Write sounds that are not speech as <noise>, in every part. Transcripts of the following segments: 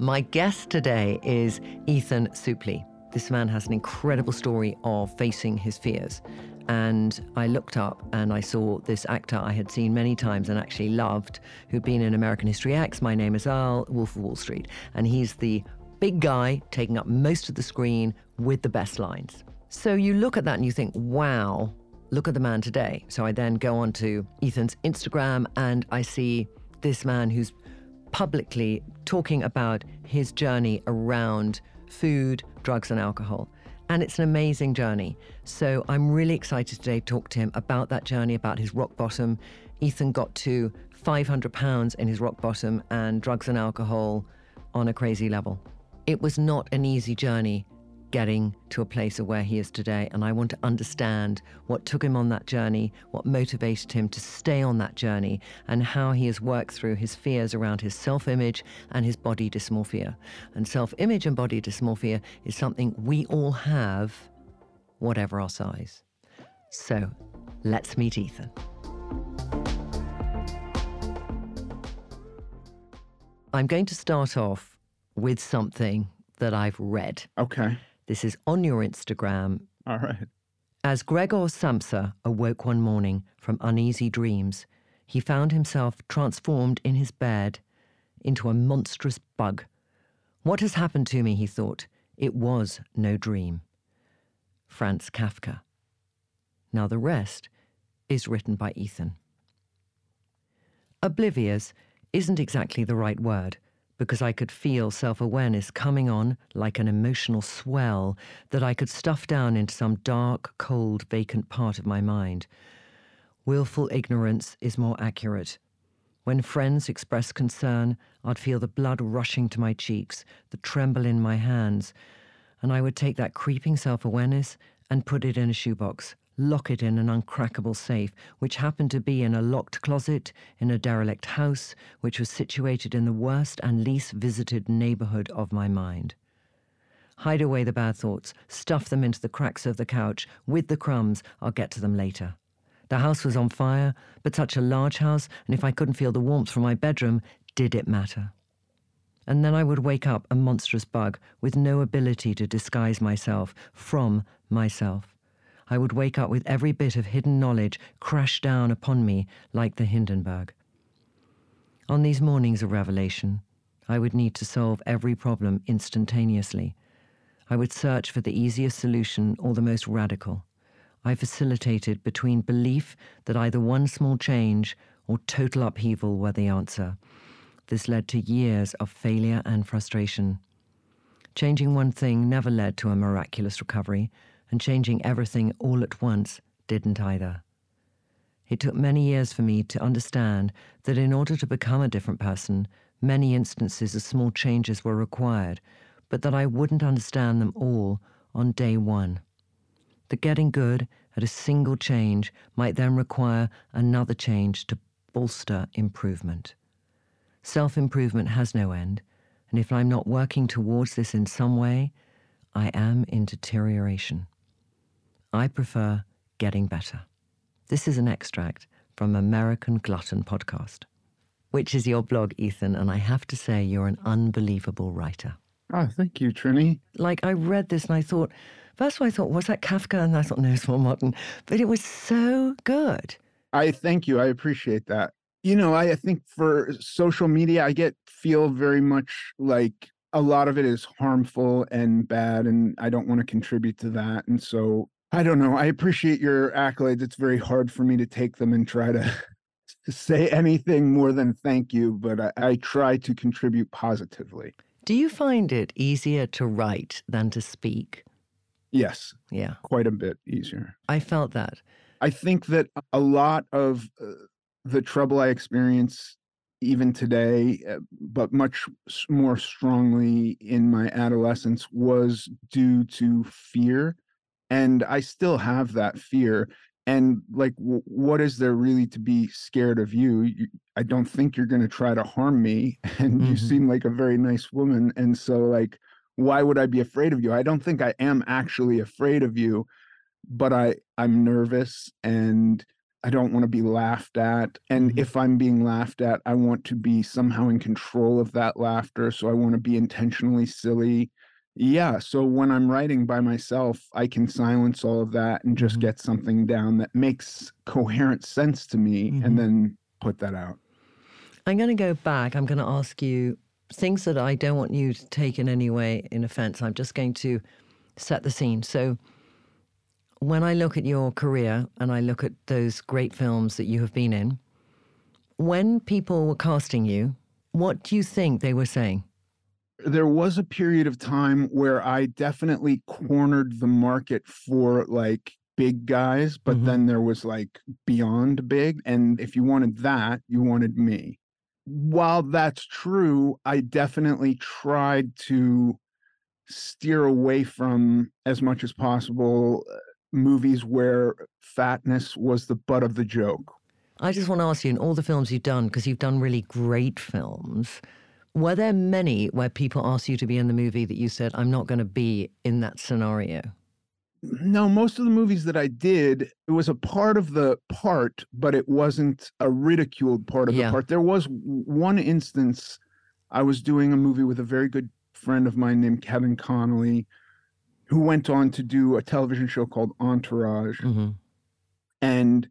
My guest today is Ethan Suplee. This man has an incredible story of facing his fears. And I looked up and I saw this actor I had seen many times and actually loved, who'd been in American History X, My Name is Earl, Wolf of Wall Street. And he's the big guy taking up most of the screen with the best lines. So you look at that and you think, wow, look at the man today. So I then go on to Ethan's Instagram and I see this man who's publicly talking about his journey around food, drugs, and alcohol. And it's an amazing journey. So I'm really excited today to talk to him about that journey, about his rock bottom. Ethan got to 500 pounds in his rock bottom and drugs and alcohol on a crazy level. It was not an easy journey getting to a place of where he is today. And I want to understand what took him on that journey, what motivated him to stay on that journey, and how he has worked through his fears around his self image and his body dysmorphia. And self image and body dysmorphia is something we all have, whatever our size. So let's meet Ethan. I'm going to start off with something that I've read. Okay. This is on your Instagram. All right. As Gregor Samsa awoke one morning from uneasy dreams, he found himself transformed in his bed into a monstrous bug. What has happened to me, he thought. It was no dream. Franz Kafka. Now the rest is written by Ethan. Oblivious isn't exactly the right word because I could feel self awareness coming on like an emotional swell that I could stuff down into some dark, cold, vacant part of my mind. Willful ignorance is more accurate. When friends expressed concern, I'd feel the blood rushing to my cheeks, the tremble in my hands, and I would take that creeping self awareness and put it in a shoebox, lock it in an uncrackable safe, which happened to be in a locked closet in a derelict house, which was situated in the worst and least visited neighborhood of my mind. Hide away the bad thoughts, stuff them into the cracks of the couch with the crumbs, I'll get to them later. The house was on fire, but such a large house, and if I couldn't feel the warmth from my bedroom, did it matter? And then I would wake up a monstrous bug with no ability to disguise myself from myself. I would wake up with every bit of hidden knowledge crash down upon me like the Hindenburg. On these mornings of revelation, I would need to solve every problem instantaneously. I would search for the easiest solution or the most radical. I facilitated between belief that either one small change or total upheaval were the answer. This led to years of failure and frustration. Changing one thing never led to a miraculous recovery, and changing everything all at once didn't either. It took many years for me to understand that in order to become a different person, many instances of small changes were required, but that I wouldn't understand them all on day one. The getting good at a single change might then require another change to bolster improvement. Self improvement has no end, and if I'm not working towards this in some way, I am in deterioration. I prefer getting better. This is an extract from American Glutton podcast, which is your blog, Ethan, and I have to say you're an unbelievable writer. Oh, thank you, Trinny. Like I read this and I thought, first of all, I thought, was that Kafka? And I thought, no, it's more modern. But it was so good. I thank you. I appreciate that. You know, I, I think for social media, I get feel very much like a lot of it is harmful and bad, and I don't want to contribute to that. And so I don't know. I appreciate your accolades. It's very hard for me to take them and try to, <laughs> say anything more than thank you, but I, I try to contribute positively. Do you find it easier to write than to speak? Yes. Yeah. Quite a bit easier. I felt that. I think that a lot of uh, the trouble I experience even today, uh, but much more strongly in my adolescence, was due to fear and i still have that fear and like w- what is there really to be scared of you, you i don't think you're going to try to harm me <laughs> and mm-hmm. you seem like a very nice woman and so like why would i be afraid of you i don't think i am actually afraid of you but i i'm nervous and I don't want to be laughed at. And Mhm. if I'm being laughed at, I want to be somehow in control of that laughter. So I want to be intentionally silly. Yeah. So when I'm writing by myself, I can silence all of that and just Mhm. get something down that makes coherent sense to me Mhm. and then put that out. I'm going to go back. I'm going to ask you things that I don't want you to take in any way in offense. I'm just going to set the scene. So, when I look at your career and I look at those great films that you have been in, when people were casting you, what do you think they were saying? There was a period of time where I definitely cornered the market for like big guys, but Mhm. then there was like beyond big. And if you wanted that, you wanted me. While that's true, I definitely tried to steer away from as much as possible uh, movies where fatness was the butt of the joke. I just want to ask you in all the films you've done, because you've done really great films, were there many where people asked you to be in the movie that you said, I'm not going to be in that scenario? No, most of the movies that I did, it was a part of the part, but it wasn't a ridiculed part of Yeah. the part. There was one instance I was doing a movie with a very good friend of mine named Kevin Connolly, who went on to do a television show called Entourage, hmm and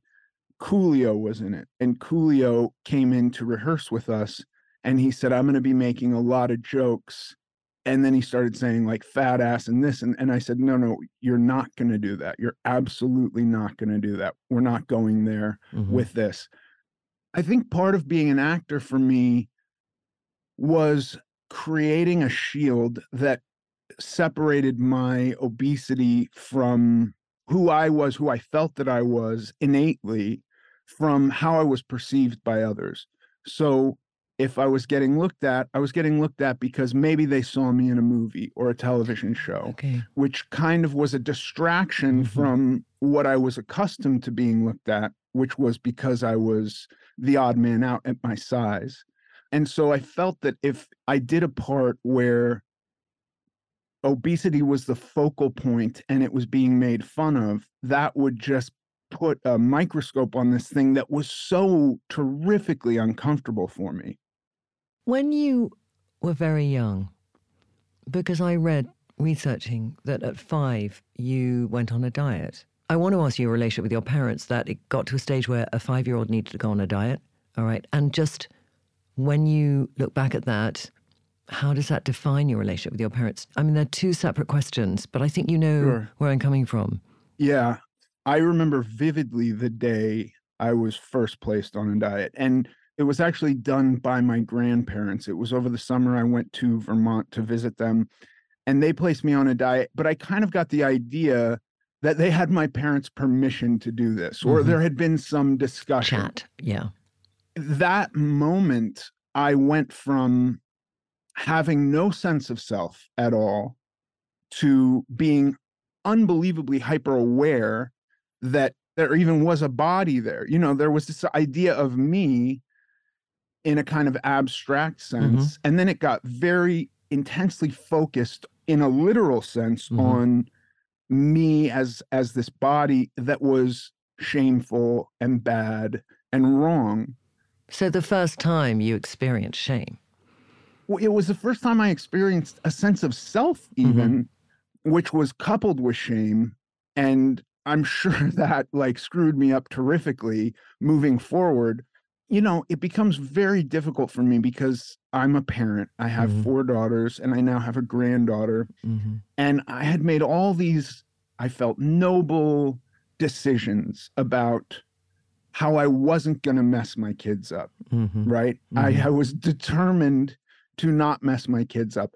Coolio was in it. And Coolio came in to rehearse with us, and he said, I'm going to be making a lot of jokes. And then he started saying, like, fat ass and this. And, and I said, No, no, you're not going to do that. You're absolutely not going to do that. We're not going there hmm with this. I think part of being an actor for me was creating a shield that separated my obesity from who I was, who I felt that I was innately, from how I was perceived by others. So if I was getting looked at, I was getting looked at because maybe they saw me in a movie or a television show Okay. which kind of was a distraction Mhm. from what I was accustomed to being looked at, which was because I was the odd man out at my size. And so I felt that if I did a part where obesity was the focal point and it was being made fun of, that would just put a microscope on this thing that was so terrifically uncomfortable for me. When you were very young, because I read researching that at five you went on a diet. I want to ask you your relationship with your parents that it got to a stage where a five year old needed to go on a diet. All right. And just when you look back at that, how does that define your relationship with your parents? I mean, they're two separate questions, but I think you know Sure. where I'm coming from. Yeah. I remember vividly the day I was first placed on a diet. And it was actually done by my grandparents. It was over the summer I went to Vermont to visit them and they placed me on a diet. But I kind of got the idea that they had my parents' permission to do this, or Mhm. there had been some discussion. Chat. Yeah. That moment, I went from having no sense of self at all to being unbelievably hyper aware that there even was a body there. You know, there was this idea of me in a kind of abstract sense. And then it got very intensely focused in a literal sense Mhm. on me as as this body that was shameful and bad and wrong. So the first time you experienced shame. Well, it was the first time I experienced a sense of self, Mhm. even, which was coupled with shame. And I'm <laughs> sure that like screwed me up terrifically moving forward. You know, it becomes very difficult for me because I'm a parent. I have Mhm. four daughters and I now have a granddaughter. hmm And I had made all these, I felt noble decisions about how I wasn't going to mess my kids up hmm right? I, Mhm. I was determined to not mess my kids up.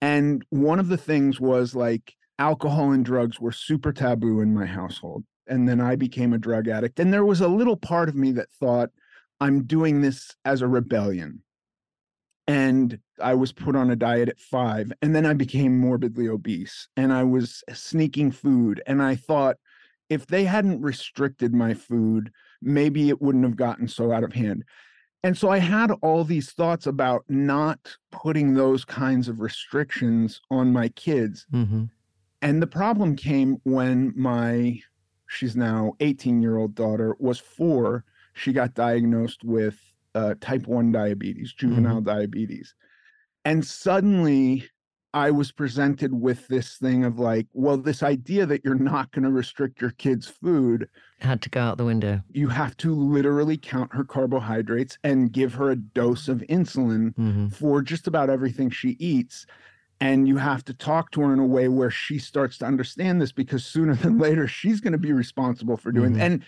And one of the things was like alcohol and drugs were super taboo in my household. And then I became a drug addict. And there was a little part of me that thought, I'm doing this as a rebellion. And I was put on a diet at five. And then I became morbidly obese and I was sneaking food. And I thought, if they hadn't restricted my food, maybe it wouldn't have gotten so out of hand. And so I had all these thoughts about not putting those kinds of restrictions on my kids. hmm And the problem came when my she's now 18 year old daughter, was four. She got diagnosed with uh, type 1 diabetes, juvenile mm-hmm. diabetes. And suddenly I was presented with this thing of like, well, this idea that you're not going to restrict your kid's food had to go out the window. You have to literally count her carbohydrates and give her a dose of insulin mm-hmm. for just about everything she eats. And you have to talk to her in a way where she starts to understand this because sooner than later she's going to be responsible for doing mm-hmm. and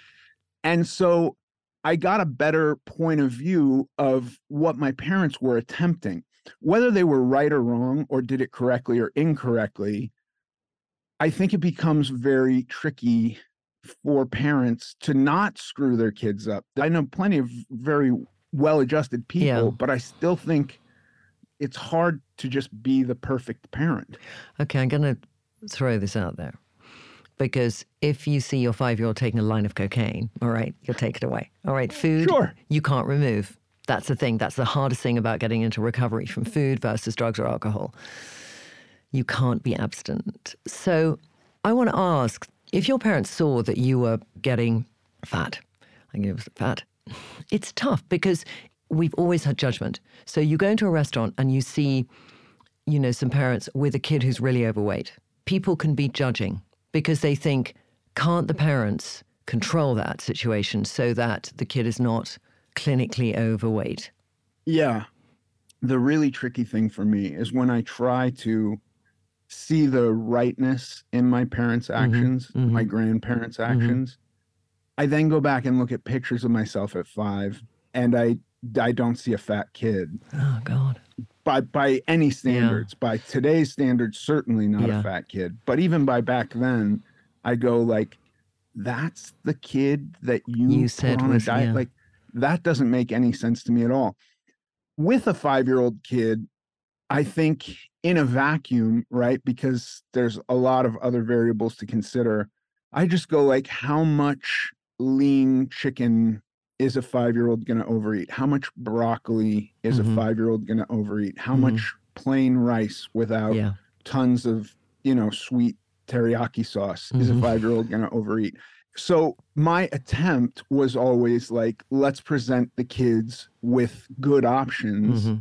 and so I got a better point of view of what my parents were attempting whether they were right or wrong or did it correctly or incorrectly, I think it becomes very tricky for parents to not screw their kids up. I know plenty of very well adjusted people, yeah. but I still think it's hard to just be the perfect parent. Okay, I'm going to throw this out there. Because if you see your five year old taking a line of cocaine, all right, you'll take it away. All right, food, sure. you can't remove. That's the thing. That's the hardest thing about getting into recovery from food versus drugs or alcohol. You can't be abstinent. So I want to ask if your parents saw that you were getting fat, I think it was fat, <laughs> it's tough because we've always had judgment. So you go into a restaurant and you see, you know, some parents with a kid who's really overweight. People can be judging because they think, can't the parents control that situation so that the kid is not clinically overweight? Yeah. The really tricky thing for me is when I try to see the rightness in my parents' mm-hmm, actions, mm-hmm. my grandparents' mm-hmm. actions. Mm-hmm. I then go back and look at pictures of myself at five, and I I don't see a fat kid. Oh God. By by any standards, yeah. by today's standards, certainly not yeah. a fat kid. But even by back then, I go like, that's the kid that you, you said on was, a diet. Yeah. Like that doesn't make any sense to me at all. With a five year old kid, I think in a vacuum, right? Because there's a lot of other variables to consider. I just go like, how much lean chicken is a five year old going to overeat? How much broccoli is mm-hmm. a five year old going to overeat? How mm-hmm. much plain rice without yeah. tons of, you know, sweet teriyaki sauce mm-hmm. is a mm-hmm. five year old going to overeat? so my attempt was always like let's present the kids with good options mm-hmm.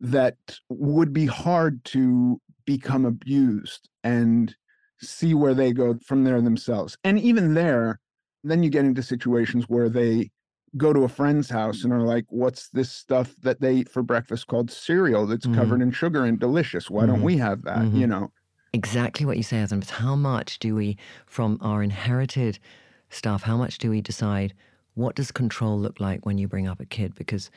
that would be hard to become abused and see where they go from there themselves and even there then you get into situations where they go to a friend's house and are like what's this stuff that they eat for breakfast called cereal that's mm-hmm. covered in sugar and delicious why mm-hmm. don't we have that you mm-hmm. know exactly what you say, Adam. It's how much do we, from our inherited stuff, how much do we decide what does control look like when you bring up a kid? Because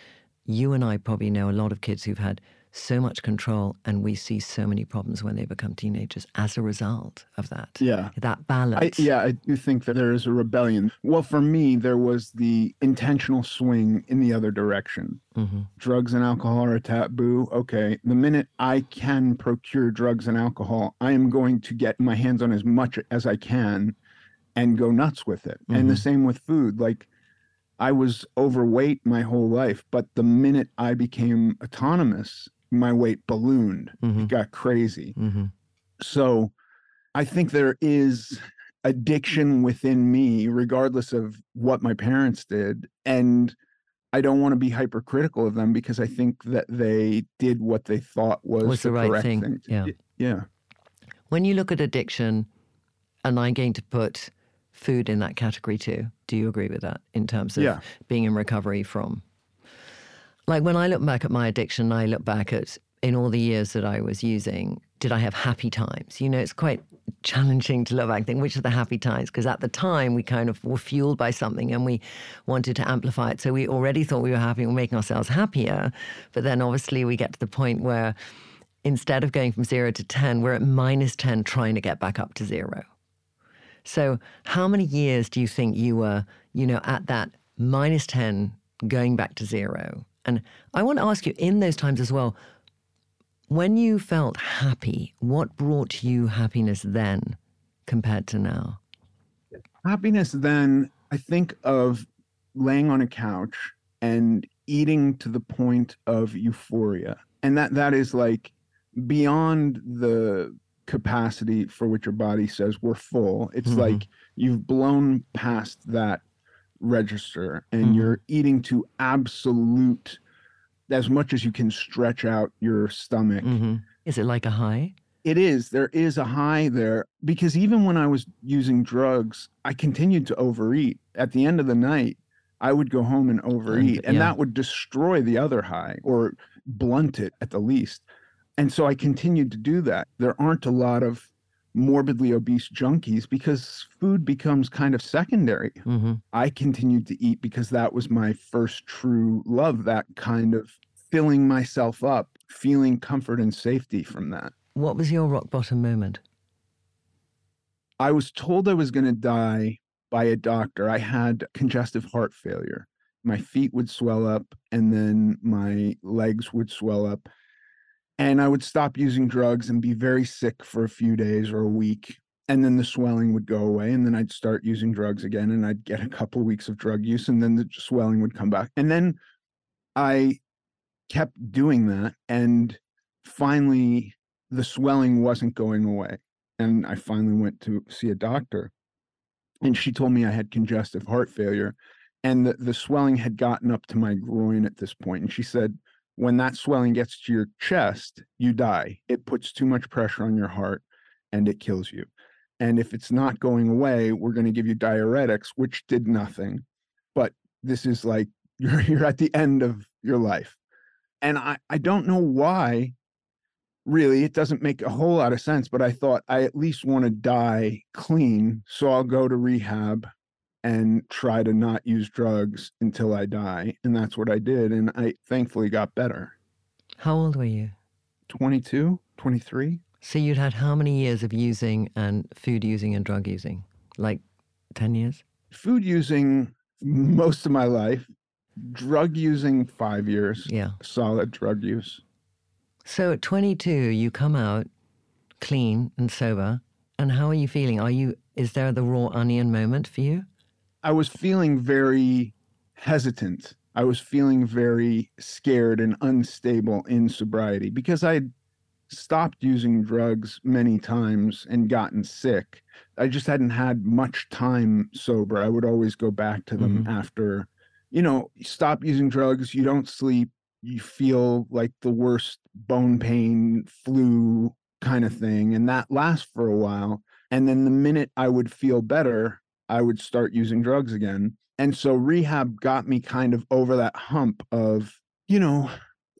you and I probably know a lot of kids who've had so much control and we see so many problems when they become teenagers as a result of that. Yeah. That balance. I, yeah, I do think that there is a rebellion. Well, for me, there was the intentional swing in the other direction. Mm-hmm. Drugs and alcohol are a taboo. Okay. The minute I can procure drugs and alcohol, I am going to get my hands on as much as I can and go nuts with it. Mm-hmm. And the mm-hmm. same with food. Like, I was overweight my whole life, but the minute I became autonomous, my weight ballooned. Mm-hmm. It got crazy. Mm-hmm. So I think there is addiction within me, regardless of what my parents did. And I don't want to be hypercritical of them because I think that they did what they thought was, was the, the right thing. thing yeah. Yeah. When you look at addiction, and I'm going to put food in that category too. Do you agree with that in terms of yeah. being in recovery from like when I look back at my addiction, I look back at in all the years that I was using, did I have happy times? You know, it's quite challenging to look back and think which are the happy times because at the time we kind of were fueled by something and we wanted to amplify it. So we already thought we were happy and making ourselves happier. But then obviously we get to the point where instead of going from zero to 10, we're at minus 10 trying to get back up to zero. So how many years do you think you were, you know, at that minus 10 going back to zero? And I want to ask you in those times as well, when you felt happy, what brought you happiness then compared to now? Happiness then, I think of laying on a couch and eating to the point of euphoria. And that that is like beyond the capacity for which your body says we're full. It's Mhm. like you've blown past that register and Mhm. you're eating to absolute as much as you can stretch out your stomach. hmm Is it like a high? It is. There is a high there because even when I was using drugs, I continued to overeat. At the end of the night, I would go home and overeat, and yeah. that would destroy the other high or blunt it at the least. And so I continued to do that. There aren't a lot of morbidly obese junkies because food becomes kind of secondary. hmm I continued to eat because that was my first true love, that kind of filling myself up, feeling comfort and safety from that. What was your rock bottom moment? I was told I was going to die by a doctor. I had congestive heart failure. My feet would swell up and then my legs would swell up. And I would stop using drugs and be very sick for a few days or a week. And then the swelling would go away. And then I'd start using drugs again and I'd get a couple of weeks of drug use and then the swelling would come back. And then I kept doing that. And finally, the swelling wasn't going away and I finally went to see a doctor. And she told me I had congestive heart failure, and the, the swelling had gotten up to my groin at this point. And she said, when that swelling gets to your chest, you die. It puts too much pressure on your heart and it kills you. And if it's not going away, we're going to give you diuretics, which did nothing. But this is like <laughs> you're you're at the end of your life. And I, I don't know why really it doesn't make a whole lot of sense but i thought i at least want to die clean so i'll go to rehab and try to not use drugs until i die and that's what i did and i thankfully got better How old were you? 22 23 So you'd had how many years of using and food using and drug using? Like 10 years? food using most of my life drug using five years Yeah. solid drug use So at 22, you come out clean and sober. And how are you feeling? Are you, is there the raw onion moment for you? I was feeling very hesitant. I was feeling very scared and unstable in sobriety because I had stopped using drugs many times and gotten sick. I just hadn't had much time sober. I would always go back to them mm-hmm. after, you know, you stop using drugs, you don't sleep, you feel like the worst bone pain, flu kind of thing. And that lasts for a while. And then the minute I would feel better, I would start using drugs again. And so rehab got me kind of over that hump of, you know,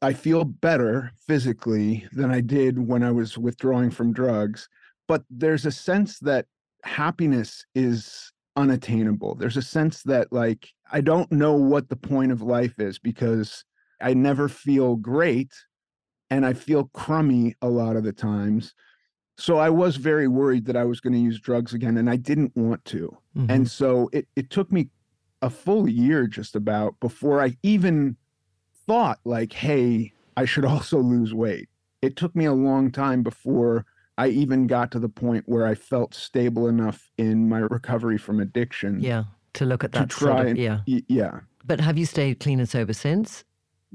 I feel better physically than I did when I was withdrawing from drugs. But there's a sense that happiness is unattainable. There's a sense that, like, I don't know what the point of life is because I never feel great and I feel crummy a lot of the times. So I was very worried that I was going to use drugs again and I didn't want to. Mhm. And so it, it took me a full year just about before I even thought like, hey, I should <laughs> also lose weight. It took me a long time before I even got to the point where I felt stable enough in my recovery from addiction. yeah. To look at To that sort try of, and- yeah. Y- yeah. But have you stayed clean and sober since?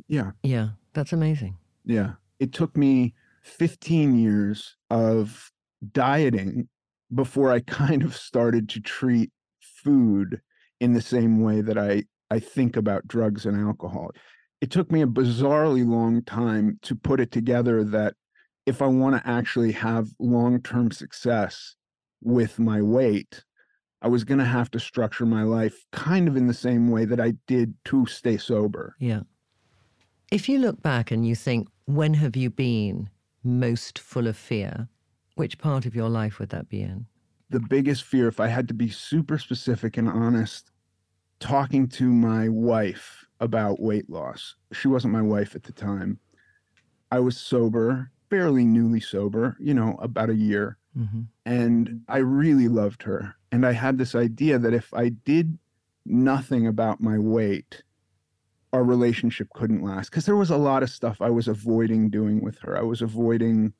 Yeah. Yeah. That's amazing. Yeah. It took me 15 years of dieting before I <laughs> kind of started to treat food in the same way that I, I think about drugs and alcohol. It took me a bizarrely long time to put it together that if I want to actually have long term success with my weight, I was going to have to structure my life kind of in the same way that I did to stay sober. Yeah. If you look back and you think, when have you been most full of fear? Which part of your life would that be in? the biggest fear, if I had to be super specific and honest, talking to my wife about weight loss. She wasn't my wife at the time. I was sober, fairly newly sober, you know, about a year. hmm And I really loved her. And I had this idea that if I did nothing about my weight, our relationship couldn't last. Because there was a lot of stuff I was avoiding doing with her. I was avoiding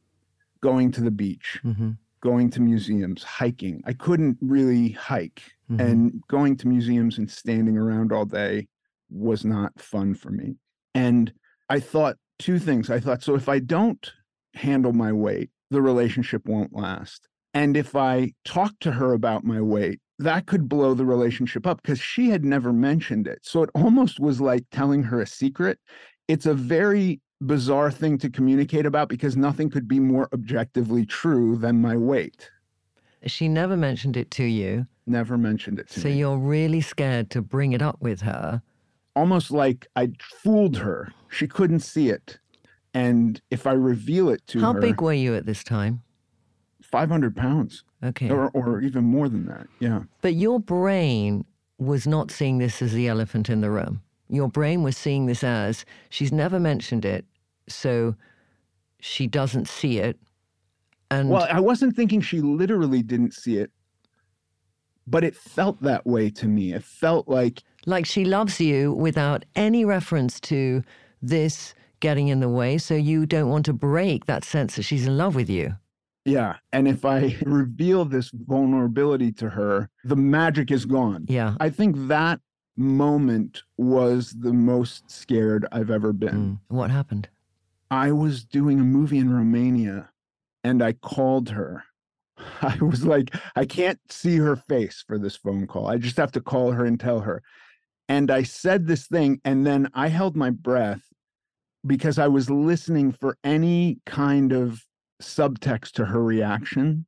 going to the beach, hmm going to museums, hiking. I couldn't really hike, hmm and going to museums and standing around all day was not fun for me. And I thought two things. I thought, so if I don't handle my weight, the relationship won't last. And if I talk to her about my weight, that could blow the relationship up because she had never mentioned it. So it almost was like telling her a secret. It's a very bizarre thing to communicate about because nothing could be more objectively true than my weight. She never mentioned it to you. Never mentioned it to me. so me. you're really scared to bring it up with her. Almost like I fooled her. She couldn't see it. And if I reveal it to How her, How big were you at this time? 500 pounds Okay. or, or even more than that. Yeah. But your brain was not seeing this as the elephant in the room. Your brain was seeing this as she's never mentioned it, so she doesn't see it. And Well, I wasn't thinking she literally didn't see it, but it felt that way to me. It felt like, like she loves you without any reference to this getting in the way, so you don't want to break that sense that she's in love with you. Yeah. And if I <laughs> reveal this vulnerability to her, the magic is gone. Yeah. I think that moment was the most scared I've ever been. Mm. What happened? I was doing a movie in Romania and I called her. <laughs> I was like, I can't see her face for this phone call. I just have to call her and tell her. And I said this thing, and then I held my breath because I was listening for any kind of subtext to her reaction.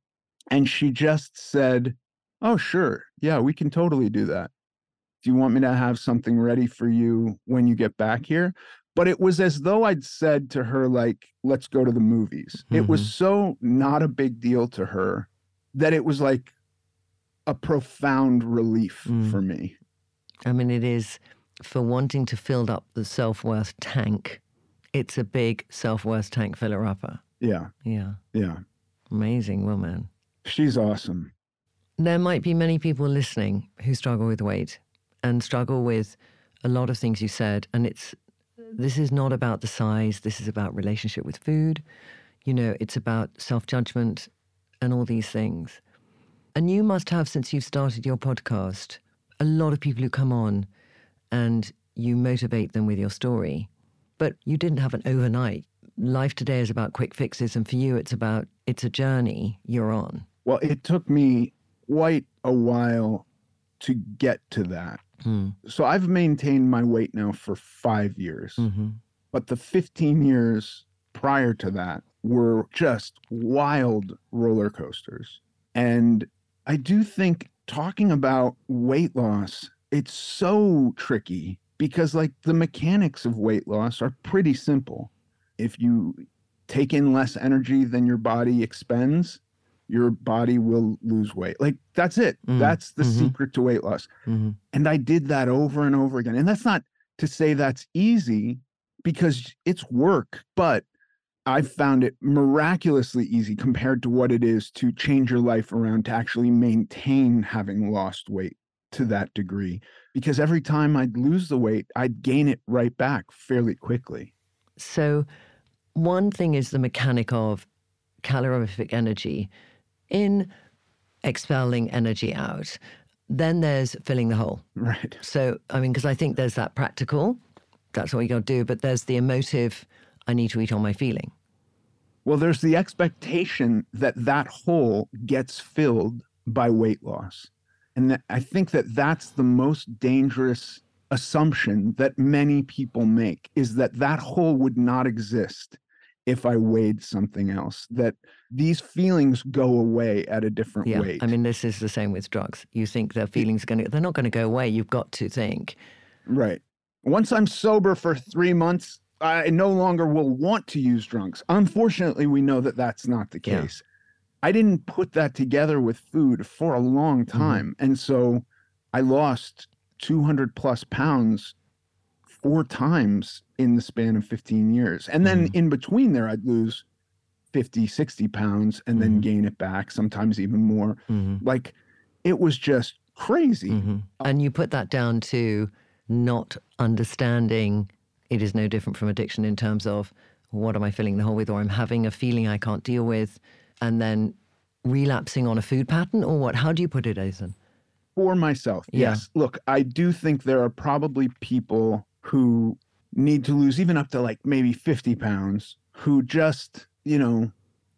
And she just said, Oh, sure. Yeah, we can totally do that. Do you want me to have something ready for you when you get back here? But it was as though I'd said to her, like, let's go to the movies. It was Mhm. so not a big deal to her that it was like a profound relief Mm. for me. I mean, it is for wanting to fill up the self worth tank. It's a big self worth tank filler upper. Yeah. Yeah. Yeah. Amazing woman. She's awesome. There might be many people listening who struggle with weight and struggle with a lot of things you said. And it's this is not about the size, this is about relationship with food. You know, it's about self judgment and all these things. And you must have, since you've started your podcast, a lot of people who come on and you motivate them with your story. But you didn't have an overnight. Life today is about quick fixes, and for you, it's about it's a journey you're on. Well, it took me quite a while to get to that. Hmm. So I've maintained my weight now for five years, Mm-hmm. but the 15 years prior to that were just wild roller coasters. And I do think talking about weight loss, it's so tricky because, like, the mechanics of weight loss are pretty simple. If you take in less energy than your body expends, your body will lose weight. Like, that's it. Mm, That's the mhm. secret to weight loss. Mm-hmm. And I did that over and over again. And that's not to say that's easy because it's work, but I've found it miraculously easy compared to what it is to change your life around to actually maintain having lost weight to that degree. Because every time I'd lose the weight, I'd gain it right back fairly quickly. So, one thing is the mechanic of calorific energy in expelling energy out. Then there's filling the hole. <laughs> Right. So, I mean, because I think there's that practical, that's what you got to do, but there's the emotive, I need to eat on my feeling. Well, there's the expectation that that hole gets filled by weight loss. And I think that that's the most dangerous assumption that many people make is that that hole would not exist if I weighed something else, that these feelings go away at a different Yeah. weight. I mean, this is the same with drugs. You think their feelings are going to, they're not going to go away. You've got to think, Right. Once I'm sober for three months, I no longer will want to use drugs. Unfortunately, we know that that's not the Yeah. case. I didn't put that together with food for a long Mm-hmm. time. And so I lost 200 plus pounds four times in the span of 15 years. And then Mhm. in between there, I'd lose 50, 60 pounds and then Mhm. gain it back, sometimes even more. Mhm, Like it was just crazy. mhm. and you put that down to not understanding it is no different from addiction in terms of what am I filling the hole with, or I'm having a feeling I can't deal with, and then relapsing on a food pattern, or what? How do you put it, Ethan? For myself Yeah. yes look i do think there are probably people who need to lose even up to like maybe 50 pounds who just you know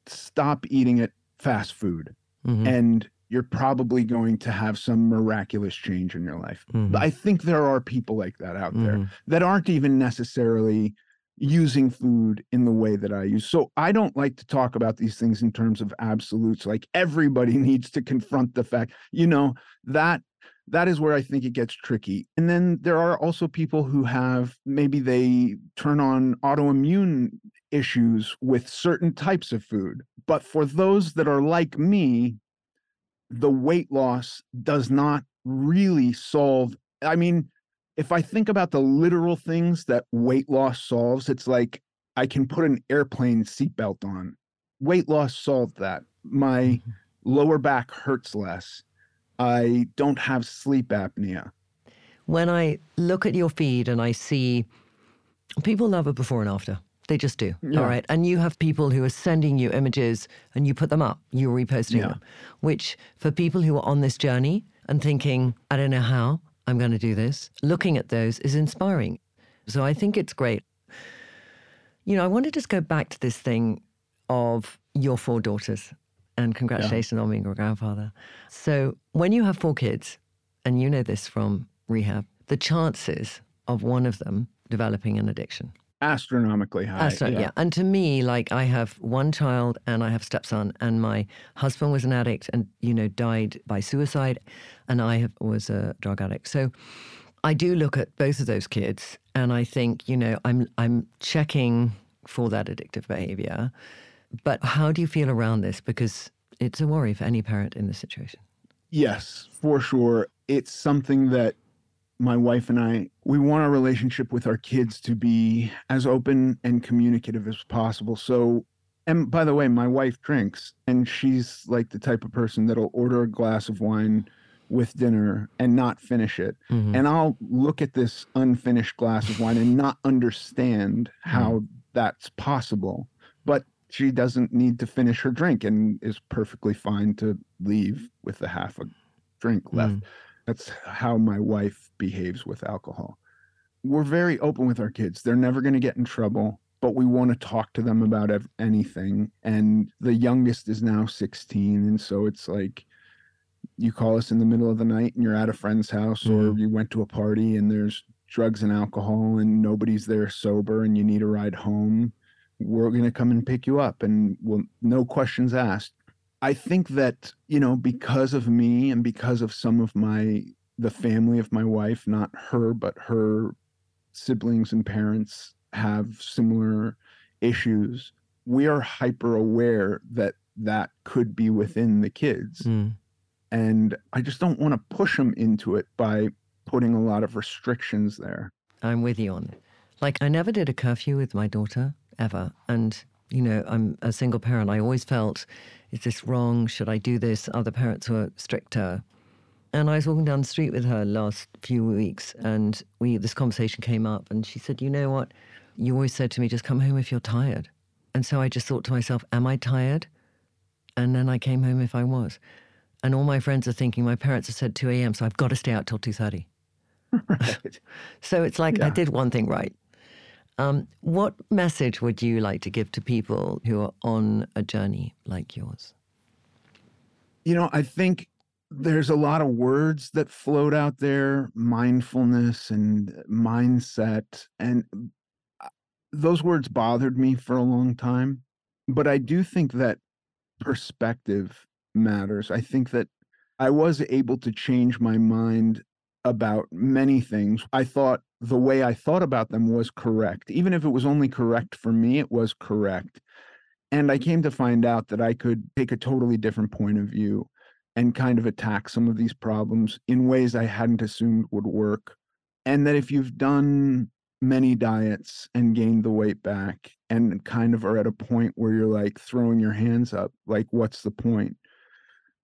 stop eating at fast food Mhm. and you're probably going to have some miraculous change in your life. Mhm. I think there are people like that out there Mhm. that aren't even necessarily using food in the way that I use. So I don't like to talk about these things in terms of absolutes. Like everybody <laughs> needs to confront the fact, you know, that that is where I think it gets tricky. And then there are also people who have maybe they turn on autoimmune issues with certain types of food. But for those that are like me, the weight loss does not really solve. I mean, if I think about the literal things that weight loss solves, it's like I can put an airplane seatbelt on. Weight loss solved that. My Mhm. lower back hurts less. I don't have sleep apnea. When I look at your feed and I see people love a before and after. They just do. Yeah. All right. And you have people who are sending you images and you put them up, you're reposting Yeah. them, which for people who are on this journey and thinking, I don't know how I'm going to do this, looking at those is inspiring. So I think it's great. You know, I want to just go back to this thing of your four daughters and congratulations on being a grandfather. So when you have four kids, and you know this from rehab, the chances of one of them developing an addiction. Astronomically high. Astro- yeah. And to me, like I have one child and I have stepson, and my husband was an addict and, you know, died by suicide, and I have, was a drug addict. So I do look at both of those kids and I think, you know, I'm I'm checking for that addictive behavior. But how do you feel around this? Because it's a worry for any parent in this situation. Yes, for sure. It's something that my wife and I we want our relationship with our kids to be as open and communicative as possible. So and by the way, my wife drinks and she's like the type of person that'll order a glass of wine with dinner and not finish it. Mhm. And I'll look at this unfinished glass of wine and not understand how that's possible. But she doesn't need to finish her drink and is perfectly fine to leave with the half a drink left. Mm. That's how my wife behaves with alcohol. We're very open with our kids. They're never going to get in trouble, but we want to talk to them about ev- anything. And the youngest is now 16. And so it's like you call us in the middle of the night and you're at a friend's house or Mhm. you went to a party and there's drugs and alcohol and nobody's there sober and you need a ride home. We're going to come and pick you up and we'll, no questions asked. I think that, you know, because of me and because of some of my, the family of my wife, not her, but her siblings and parents have similar issues, we are hyper aware that that could be within the kids. Mm. And I just don't want to push them into it by putting a lot of restrictions there. I'm with you on it. Like, I never did a curfew with my daughter ever. And, you know, I'm a single parent. I always felt, is this wrong? Should I do this? Other parents were stricter. And I was walking down the street with her last few weeks, and we this conversation came up, and she said, "You know what? You always said to me, just come home if you're tired." And so I just thought to myself, "Am I tired?" And then I came home if I was. And all my friends are thinking my parents have said 2 a.m., so I've got to stay out till 2:30. Right. <laughs> <laughs> So it's like I did one thing right. Um, what message would you like to give to people who are on a journey like yours? you know, I think there's a lot of words that float out there mindfulness and mindset. And uh, those words bothered me for a long time. But I do think that perspective matters. I think that I was able to change my mind about many things. I thought the way I thought about them was correct. Even if it was only correct for me, it was correct. And I came to find out that I could take a totally different point of view and kind of attack some of these problems in ways I hadn't assumed would work. And that if you've done many diets and gained the weight back and kind of are at a point where you're like throwing your hands up, like, what's the point?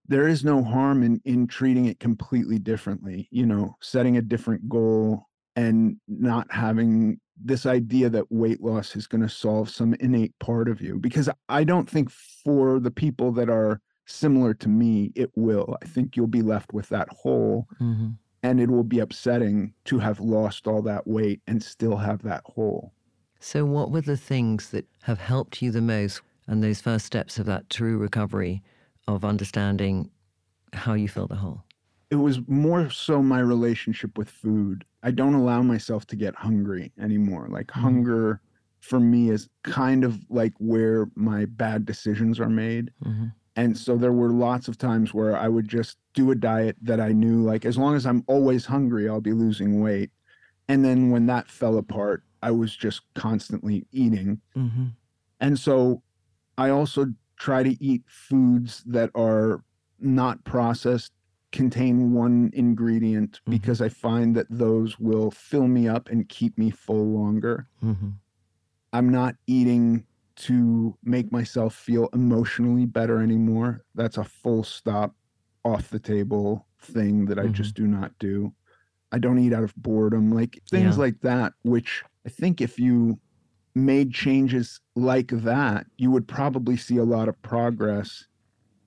There is no harm in, in treating it completely differently, you know, setting a different goal and not having this idea that weight loss is going to solve some innate part of you. Because I don't think for the people that are similar to me, it will. I think you'll be left with that hole Mm-hmm. and it will be upsetting to have lost all that weight and still have that hole. So, what were the things that have helped you the most and those first steps of that true recovery of understanding how you fill the hole? It was more so my relationship with food. I don't allow myself to get hungry anymore. Like mm-hmm. hunger for me is kind of like where my bad decisions are made. Mm-hmm. And so there were lots of times where I would just do a diet that I knew, like, as long as I'm always hungry, I'll be losing weight. And then when that fell apart, I was just constantly eating. Mm-hmm. And so I also try to eat foods that are not processed, contain one ingredient, mm-hmm. because I find that those will fill me up and keep me full longer. Mm-hmm. I'm not eating to make myself feel emotionally better anymore. That's a full stop off the table thing that I mm-hmm. just do not do. I don't eat out of boredom, like things yeah. like that, which I think if you made changes like that, you would probably see a lot of progress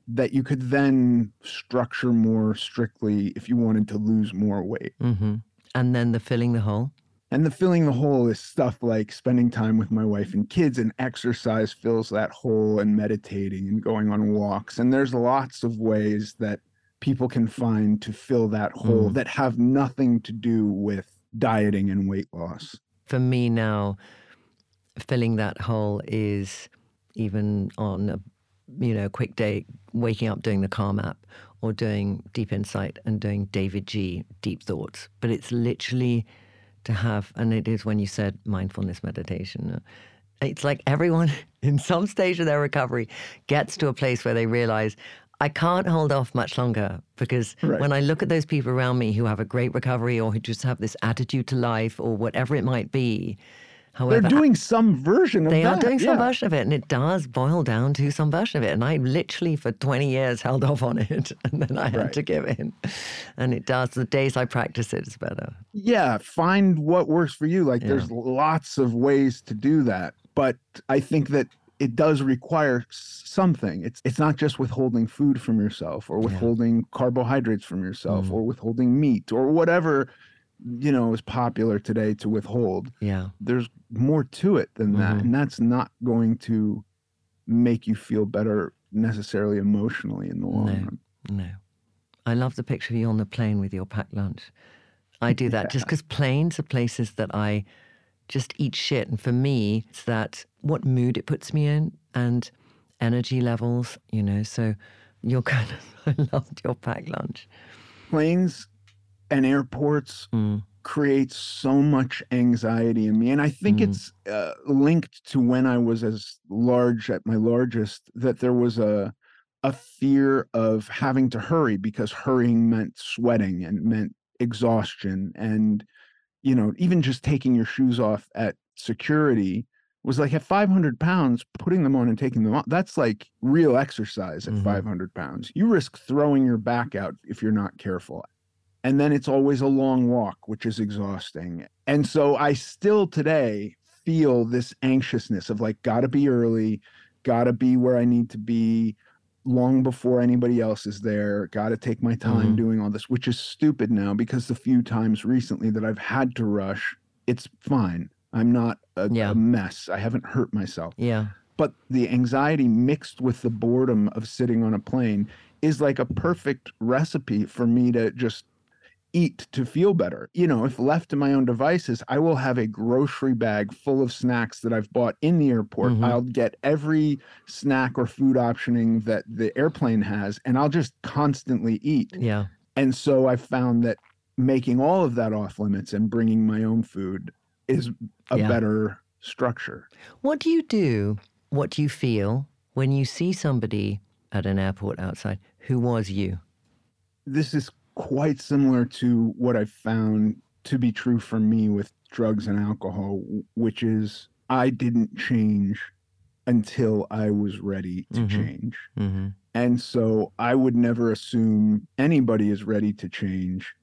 that you could then structure more strictly if you wanted to lose more weight. Mm-hmm. And then the filling the hole? And the filling the hole is stuff like spending time with my wife and kids, and exercise fills that hole, and meditating and going on walks. And there's lots of ways that people can find to fill that hole mm. that have nothing to do with dieting and weight loss. For me now, filling that hole is even on a you know quick day, waking up doing the calm app or doing deep insight and doing Davidji deep thoughts. But it's literally to have, and it is when you said mindfulness meditation. It's like everyone <laughs> in some stage of their recovery gets to a place where they realize I can't hold off much longer because right. when I look at those people around me who have a great recovery or who just have this attitude to life or whatever it might be, However, they're doing some version of it. they that. are doing some yeah. version of it, and it does boil down to some version of it. And I literally, for 20 years, held off on it, <laughs> and then I had right. to give in. And it does. The days I practice it, it's better. Yeah, find what works for you. Like, yeah. there's lots of ways to do that, but I think that it does require something. It's it's not just withholding food from yourself, or withholding yeah. carbohydrates from yourself, mm. or withholding meat, or whatever you know is popular today to withhold yeah. there's more to it than mm-hmm. that and that's not going to make you feel better necessarily emotionally in the long no, run. No. I love the picture of you on the plane with your packed lunch. I do that yeah. just because planes are places that i just eat shit and for me it's that what mood it puts me in and energy levels you know so you're <laughs> kind of i loved your packed lunch. Planes and airports mm. creates so much anxiety in me. And I think mm. it's uh, linked to when I was as large at my largest that there was a a fear of having to hurry because hurrying meant sweating and meant exhaustion and you know even just taking your shoes off at security was like at 500 pounds putting them on and taking them off that's like real exercise at mm-hmm. 500 pounds you risk throwing your back out if you're not careful and then it's always a long walk which is exhausting. And so i still today feel this anxiousness of like gotta be early gotta be where i need to be long before anybody else is there gotta take my time mm-hmm. doing all this which is stupid now because the few times recently that i've had to rush it's fine. I'm not a, yeah. a mess. I haven't hurt myself. Yeah. But the anxiety mixed with the boredom of sitting on a plane is like a perfect recipe for me to just eat to feel better. You know, if left to my own devices, I will have a grocery bag full of snacks that I've bought in the airport. Mm-hmm. I'll get every snack or food optioning that the airplane has, and I'll just constantly eat. Yeah. And so I found that making all of that off limits and bringing my own food is a yeah. better structure. What do you do? What do you feel when you see somebody at an airport outside who was you? This is quite similar to what I found to be true for me with drugs and alcohol, which is I didn't change until I was ready to mm-hmm. change. Mm-hmm. And so I would never assume anybody is ready to change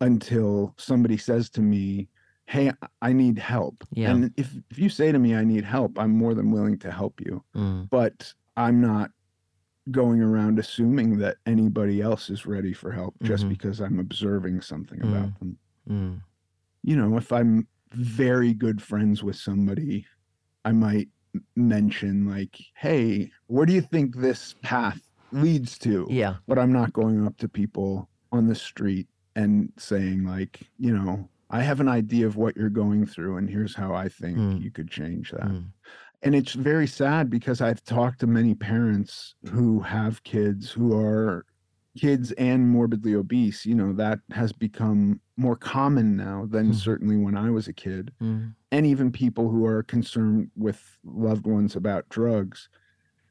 until somebody says to me, Hey, I need help. Yeah. And if, if you say to me, I need help, I'm more than willing to help you. Mm. But I'm not going around assuming that anybody else is ready for help just mm-hmm. because I'm observing something mm about them. mm You know, if I'm very good friends with somebody, I might mention like, "Hey, where do you think this path leads to?" Yeah. But I'm not going up to people on the street and saying like, you know, I have an idea of what you're going through and here's how I think Mm. you could change that. Mm. And it's very sad because I've talked to many parents who have kids who are kids and morbidly obese. You know, that has become more common now than Mhm. certainly when I was a kid. Mm. And even people who are concerned with loved ones about drugs.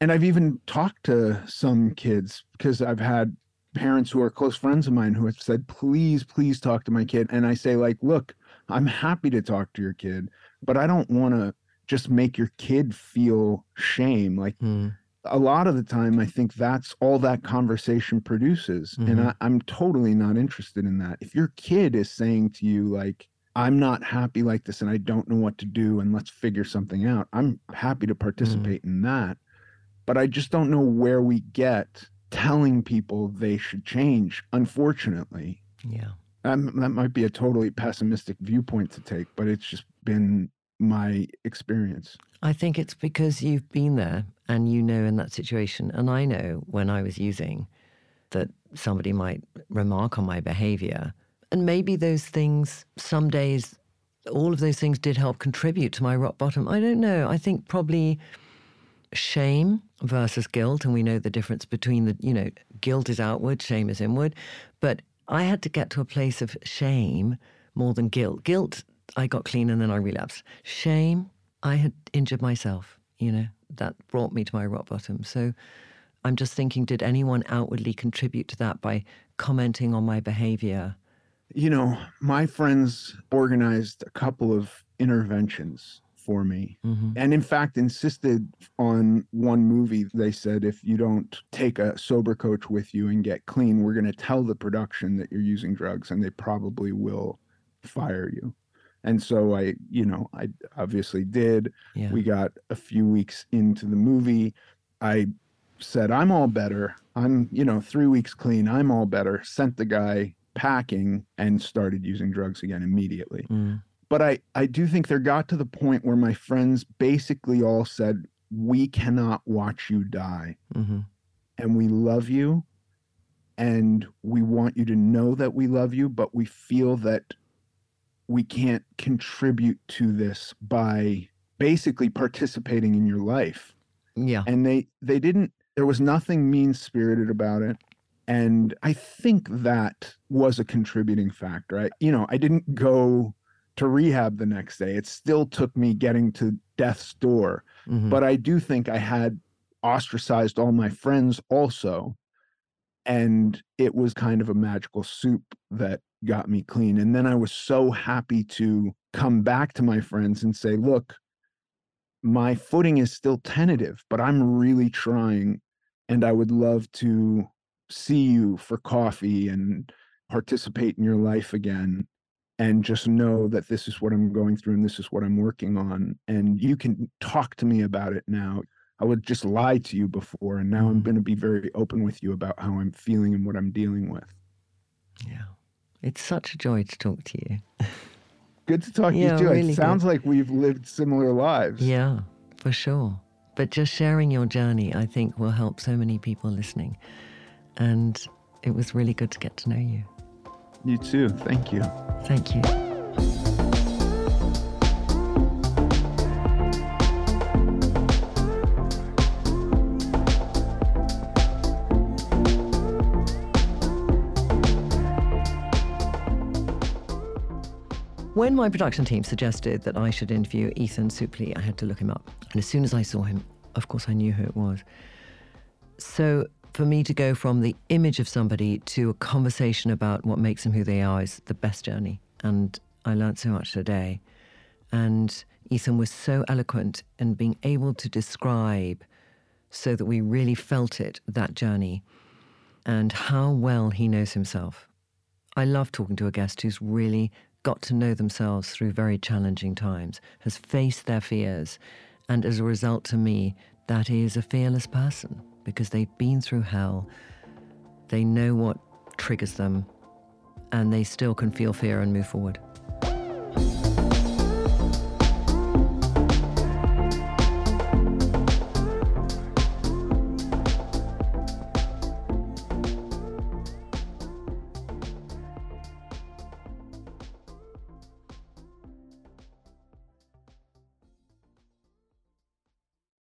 And I've even talked to some kids because I've had parents who are close friends of mine who have said, please, please talk to my kid. And I say, like, look, I'm happy to talk to your kid, but I don't want to just make your kid feel shame. Like Mm. a lot of the time, I think that's all that conversation produces. And Mhm. I, I'm totally not interested in that. If your kid is saying to you, like, I'm not happy like this and I don't know what to do and let's figure something out, I'm happy to participate in that. But I just don't know where we get telling people they should change, unfortunately. Yeah. Um, that might be a totally pessimistic viewpoint to take, but it's just been my experience. I think it's because you've been there and you know in that situation. And I know when I was using that somebody might remark on my behavior. And maybe those things, some days, all of those things did help contribute to my rock bottom. I don't know. I think probably shame versus guilt. And we know the difference between the, you know, guilt is outward, shame is inward. But I had to get to a place of shame more than guilt. Guilt, I got clean and then I relapsed. Shame, I had injured myself, you know, that brought me to my rock bottom. So I'm just thinking, did anyone outwardly contribute to that by commenting on my behavior? You know, my friends organized a couple of interventions for me. hmm And in fact, insisted on one movie. They said, if you don't take a sober coach with you and get clean, we're going to tell the production that you're using drugs and they probably will fire you. And so I, you know, I obviously did. Yeah. We got a few weeks into the movie. I said, I'm all better. I'm, you know, three weeks clean. I'm all better. Sent the guy packing and started using drugs again immediately. Mm. But I, I do think there got to the point where my friends basically all said, We cannot watch you die. hmm And we love you. And we want you to know that we love you, but we feel that we can't contribute to this by basically participating in your life. Yeah. and they they didn't there was nothing mean spirited about it. And i think that was a contributing factor. I you know i didn't go to rehab the next day. It still took me getting to death's door. Mhm. but i do think i had ostracized all my friends also. And it was kind of a magical soup that got me clean and then i was so happy to come back to my friends and say look my footing is still tentative but i'm really trying and i would love to see you for coffee and participate in your life again and just know that this is what i'm going through and this is what i'm working on and you can talk to me about it now i would just lie to you before and now i'm Mhm. going to be very open with you about how i'm feeling and what i'm dealing with Yeah. It's such a joy to talk to you. <laughs> good to talk Yeah, to you too really it sounds like we've lived similar lives Yeah, for sure. But just sharing your journey, I think, will help so many people listening. And it was really good to get to know you. you too thank you Thank you. When my production team suggested that I should interview Ethan Suplee, I had to look him up. And as soon as I saw him, of course, I knew who it was. So for me to go from the image of somebody to a conversation about what makes them who they are is the best journey. And I learned so much today. And Ethan was so eloquent in being able to describe so that we really felt it, that journey, and how well he knows himself. I love talking to a guest who's really got to know themselves through very challenging times, has faced their fears, and as a result, to me, that is a fearless person because they've been through hell, they know what triggers them, and they still can feel fear and move forward.